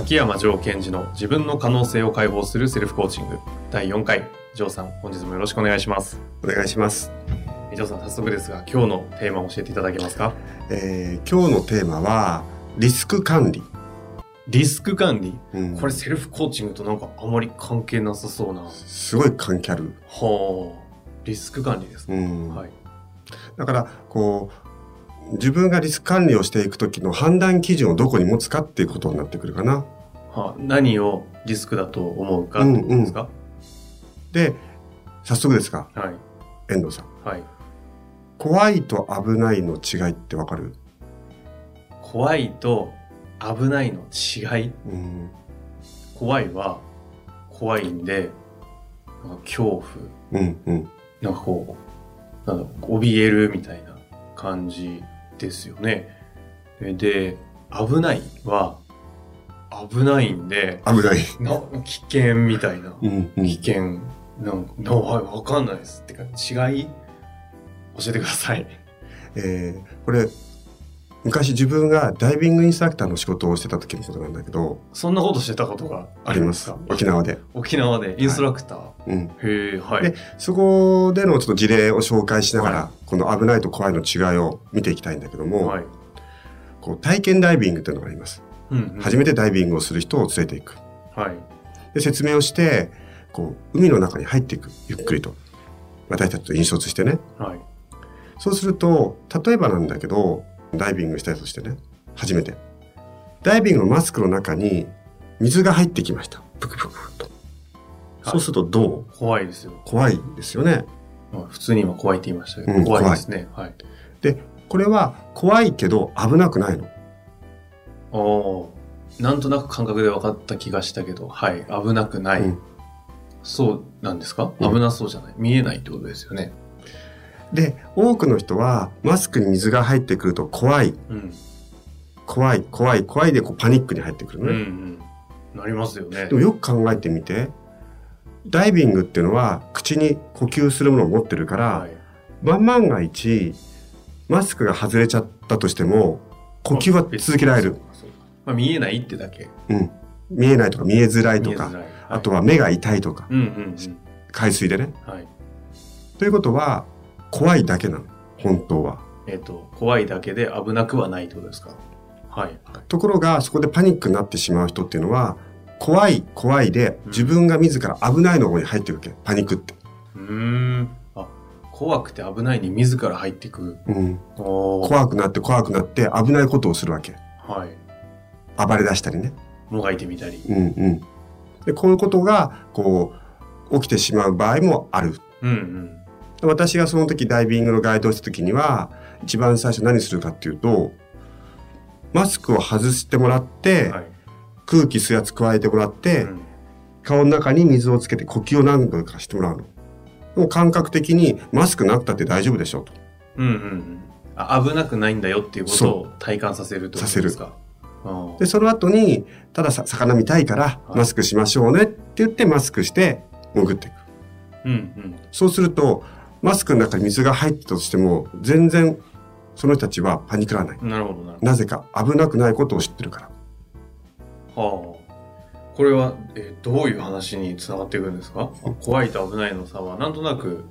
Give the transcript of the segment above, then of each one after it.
秋山城賢治の自分の可能性を解放するセルフコーチング第4回。城さん、本日もよろしくお願いします。お願いします。城さん、早速ですが、今日のテーマを教えていただけますか？えー今日のテーマは、リスク管理。リスク管理？うんこれセルフコーチングとなんかあまり関係なさそうな。はすごい関係ある。あ、リスク管理ですね。うんはい。だから、こう、自分がリスク管理をしていくときの判断基準をどこに持つかっていうことになってくるかな。はあ、何をリスクだと思うかってことですか、で、早速ですが、はい。遠藤さん。はい。怖いと危ないの違いってわかる？怖いと危ないの違い？うん。怖いは怖いんで、なんか恐怖、うん、うん。なんかこう、なん怯えるみたいな感じですよね。えで、危ないは危ないんで、危ない。な危険みたいな。うん、うん危。険、なんか、わかんないです。ってか、違い？教えてください。えーこれ、昔自分がダイビングインストラクターの仕事をしてた時のことなんだけど、そんなことしてたことがああります。沖縄で。沖縄で？インストラクター？うん。へえ、はい。でそこでのちょっと事例を紹介しながら、はこの危ないと怖いの違いを見ていきたいんだけども、はい。こう体験ダイビングというのがあります。うん、うん。初めてダイビングをする人を連れていく。はい。で説明をして、こう海の中に入っていく。ゆっくりと。私たちと引率してね。はい。そうすると、例えばなんだけど、ダイビングしたいとしてね。初めて。ダイビングのマスクの中に水が入ってきました。ぷくぷくと。そうするとどう？怖いですよ。怖いですよね。まあ、普通に今怖いって言いましたけど、うん怖いですね。はい。で、これは怖いけど危なくないの。おなんとなく感覚で分かった気がしたけど、はい。危なくない。うんそうなんですか？うん危なそうじゃない。見えないってことですよね。で、多くの人はマスクに水が入ってくると怖い、うん。怖い、怖い、怖いでこうパニックに入ってくるうん、うね。ん。なりますよねで。もよく考えてみて、ダイビングっていうのは口に呼吸するものを持ってるから、はい。万万が一、マスクが外れちゃったとしても、呼吸は続けられる。まあ、見えないってだけ。うん。見えないとか見えづらいとか、見えづらいあとは目が痛いとか、うんうんうん。海水でね。はい。ということは、怖いだけなの？本当は。えっ、と、怖いだけで危なくはないってことですか？はい。ところが、そこでパニックになってしまう人っていうのは、怖い、怖いで、自分が自ら危ないの方に入っていくわけ。パニックって。うーん。あ、怖くて危ないに自ら入っていく。うん。怖くなって怖くなって危ないことをするわけ。はい。暴れ出したりね。もがいてみたり。うんうん。で、こういうことが、こう、起きてしまう場合もある。うんうん。私がその時ダイビングのガイドをした時には、一番最初何するかっていうと、マスクを外してもらって、はい。空気水圧加えてもらって、うん顔の中に水をつけて呼吸を何度かしてもらうの。もう感覚的にマスクなくたって大丈夫でしょうと。うんうんうん。あ危なくないんだよっていうことを体感させるってことですか？で、その後に、たださ魚見たいからはいマスクしましょうねって言ってマスクして潜っていく。うんうん。そうすると、マスクの中に水が入ってたとしても、全然その人たちはパニクらない。なるほどななぜか危なくないことを知ってるから。ど。はあ。これは、えーどういう話につながっていくんですか？怖いと危ないの差は、なんとなく、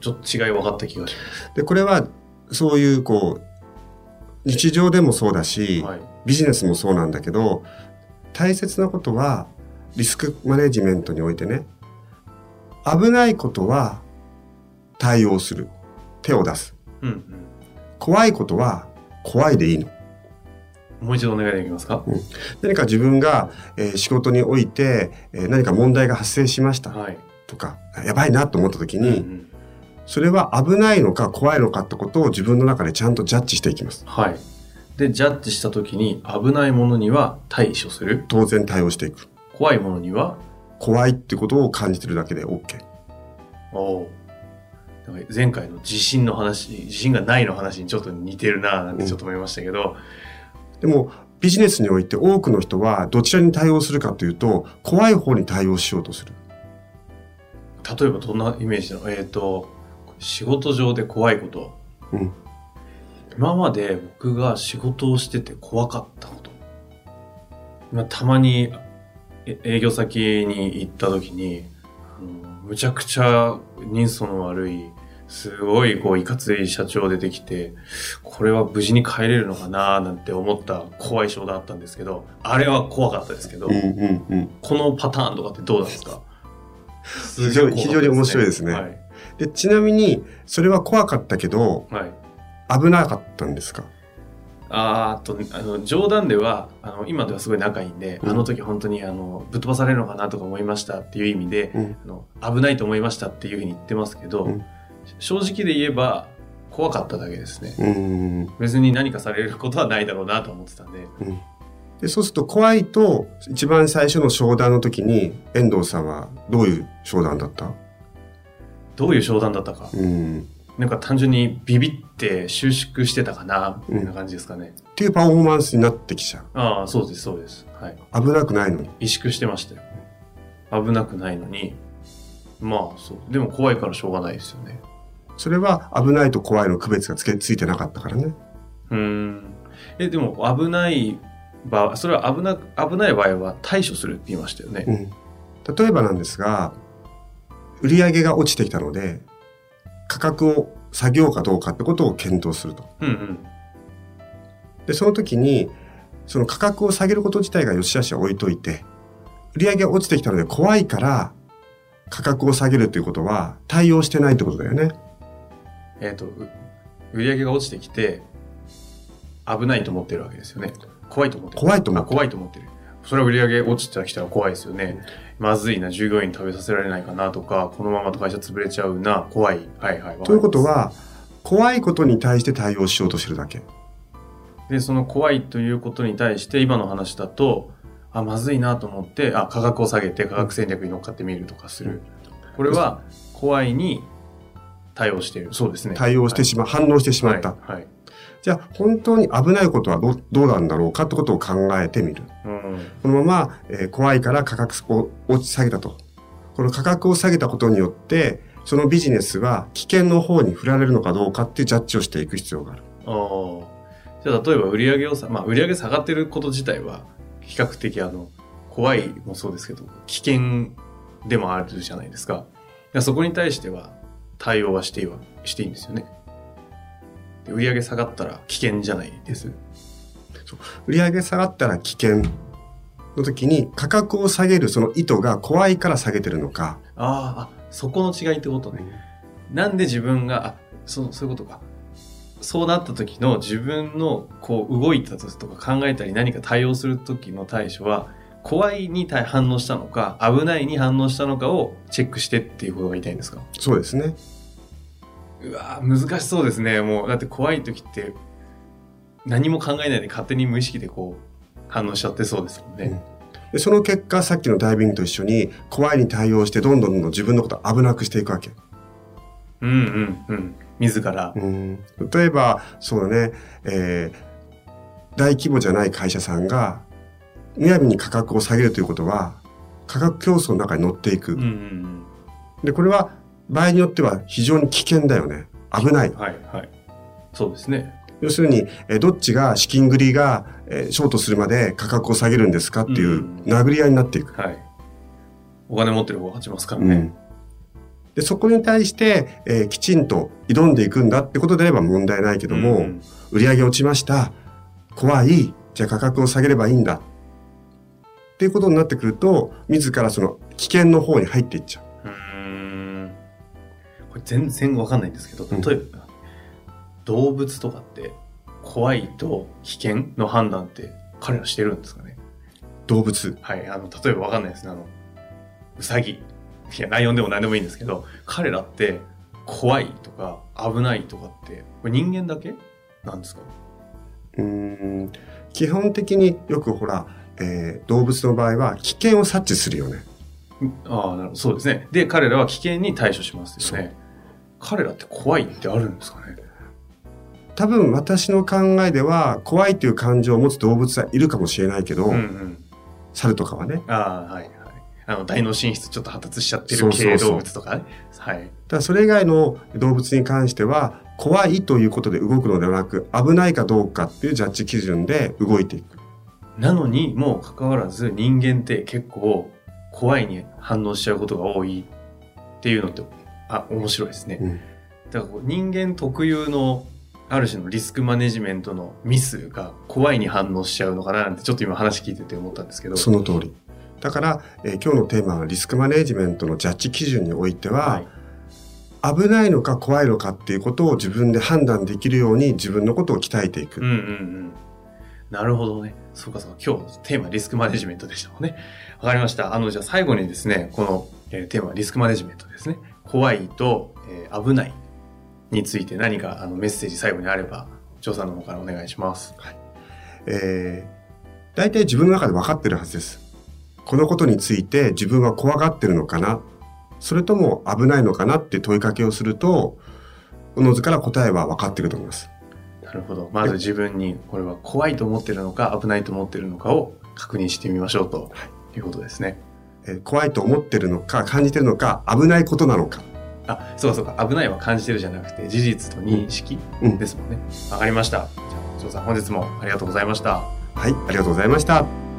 ちょっと違い分かった気がしで、これはそういうこう、日常でもそうだし、ます。はい。ビジネスもそうなんだけど、大切なことは、リスクマネジメントにおいてね、危ないことは対応する。手を出す。うんうん。怖いことは怖いでいいの。もう一度お願いできますか、何か自分が、えー仕事において、えー何か問題が発生しましたはい。とか、やばいなと思った時に、うんうんそれは危ないのか怖いのかってことを自分の中でちゃんとジャッジしていきます。はい。で、ジャッジした時に危ないものには対処する？当然対応していく。怖いものには、怖いってことを感じてるだけで OK。おうなんか前回の地震の話、地震がないの話にちょっと似てるなぁなんてちょっと思いましたけど、でも、ビジネスにおいて多くの人はどちらに対応するかというと、怖い方に対応しようとする。例えばどんなイメージなの？えっ、と、仕事上で怖いこと。うん。今まで僕が仕事をしてて怖かったこと。まあ、たまにえ営業先に行った時に、むちゃくちゃ人相の悪い、すごいこういかつい社長出てきて、これは無事に帰れるのかななんて思った怖い商談あったんですけど、あれは怖かったですけど、うんうんうん。このパターンとかってどうなんですか？非常に非常に面白いですねはい。で、ちなみに、それは怖かったけど、はい。危なかったんですか？あとあの冗談ではあの今ではすごい仲いいんで、うんあの時本当にあのぶっ飛ばされるのかなとか思いましたっていう意味で、うん。あの危ないと思いましたっていうふうに言ってますけど、うん正直で言えば怖かっただけですね。うん。別に何かされることはないだろうなと思ってたんで。で、そうすると怖いと、一番最初の商談の時に、遠藤さんはどういう商談だった？どういう商談だったか、うん。なんか単純にビビって収縮してたかなみたいな感じですかね、っていうパフォーマンスになってきちゃう。ああそうですそうです。はい。危なくないのに。萎縮してましたよ。危なくないのに。まあそう。でも怖いからしょうがないですよねそれは危ないと怖いの区別がつけついてなかったからね。うーん。え、でも危ない場合、それは危な、危ない場合は対処するって言いましたよね。うん。例えばなんですが、売り上げが落ちてきたので、価格を下げようかどうかってことを検討すると。うんうん。で、その時に、その価格を下げること自体が良し悪しは置いといて、売り上げが落ちてきたので怖いから価格を下げるということは対応してないってことだよね。えっ、と、う売り上げが落ちてきて、危ないと思ってるわけですよね。怖いと思ってる。あ、怖いと思ってる怖いと思ってる。それは売り上げ落ちてきたら怖いですよね。まずいな、従業員に食べさせられないかなとか、このまま会社潰れちゃうな、怖い。はいはい。ということは、怖いことに対して対応しようとしてるだけ。で、その怖いということに対して、今の話だと、あ、まずいなと思って、あ、価格を下げて価格戦略に乗っかってみるとかする。これは、怖いに対応している。そうですね。対応してしま、反応してしまった。はい。はい。じゃあ、本当に危ないことはどどうなんだろうかってことを考えてみる。うん。このまま、えー怖いから価格を落ち下げたと。この価格を下げたことによって、そのビジネスは危険の方に振られるのかどうかっていうジャッジをしていく必要がある。ああ。じゃあ、例えば売り上げをさ、まあ、売り上げ下がってること自体は、比較的あの、怖いもそうですけど、危険でもあるじゃないですか。そこに対しては、対応はしていいわ、していいんですよね。で売上下がったら危険じゃないです。売上下がったら危険の時に価格を下げるその意図が怖いから下げてるのか。ああ、そこの違いってことね。なんで自分が、あ、そ、そういうことか。そうなった時の自分のこう動いたとか考えたり何か対応する時の対処は、怖いに対反応したのか、危ないに反応したのかをチェックしてっていうことが言いたいんですか？そうですね。うわー難しそうですね。もう、だって怖い時って何も考えないで勝手に無意識でこう反応しちゃってそうですもんね。でその結果、さっきのダイビングと一緒に怖いに対応してどんどんどんどん自分のことを危なくしていくわけ。うんうんうん。自ら。うん例えば、そうだね、えー大規模じゃない会社さんが、むやみに価格を下げるということは、価格競争の中に乗っていく。うんうんで、これは場合によっては非常に危険だよね。危ないうん。。はいはい。そうですね。要するに、えーどっちが資金繰りが、えーショートするまで価格を下げるんですかっていううん殴り合いになっていく。はい。お金持ってる方が勝ちますからね。うんで、そこに対して、えーきちんと挑んでいくんだってことであれば問題ないけども、うん売り上げ落ちました。怖い。じゃあ価格を下げればいいんだ。っていうことになってくると、自らその危険の方に入っていっちゃう。うーんこれ全然わかんないんですけど、うん例えば、動物とかって怖いと危険の判断って彼らしてるんですかね？動物。はい。あの、例えばわかんないですね。あの、うさぎ。いや、ライオンでも何でもいいんですけど、彼らって怖いとか危ないとかって、これ人間だけなんですか？うーん基本的によくほら、えー動物の場合は危険を察知するよね。ああ、なるほど。そうですね。で、彼らは危険に対処しますよね。彼らって怖いってあるんですかね？多分私の考えでは怖いという感情を持つ動物はいるかもしれないけど、うんうん。猿とかはね。ああ、はいはい。あの、大脳進出ちょっと発達しちゃってる系動物とかね。はい。ただそれ以外の動物に関しては怖いということで動くのではなく危ないかどうかっていうジャッジ基準で動いていく。なのにもかかわらず人間って結構怖いに反応しちゃうことが多いっていうのって、あ、面白いですね。うんだから人間特有のある種のリスクマネジメントのミスが怖いに反応しちゃうのかななんてちょっと今話聞いてて思ったんですけど。その通り。だから、えー今日のテーマはリスクマネジメントのジャッジ基準においては、危ないのか怖いのかっていうことを自分で判断できるように自分のことを鍛えていく。うんうんうん。なるほどね。そうかそうか。今日テーマリスクマネジメントでしたもんね。わかりました。あの、じゃあ最後にですね、この、えーテーマリスクマネジメントですね。怖いと、えー危ないについて何かあのメッセージ最後にあれば、張さんの方からお願いします。はいえー、大体自分の中で分かってるはずです。このことについて自分は怖がってるのかなそれとも危ないのかなって問いかけをすると、おのずから答えは分かってると思います。なるほど。まず自分にこれは怖いと思ってるのか危ないと思ってるのかを確認してみましょうということですね。えー怖いと思ってるのか感じてるのか危ないことなのか。あ、そうかそうか。危ないは感じてるじゃなくて事実と認識うんですもんね。わかりました。じゃあ、張さん本日もありがとうございました。はい、ありがとうございました。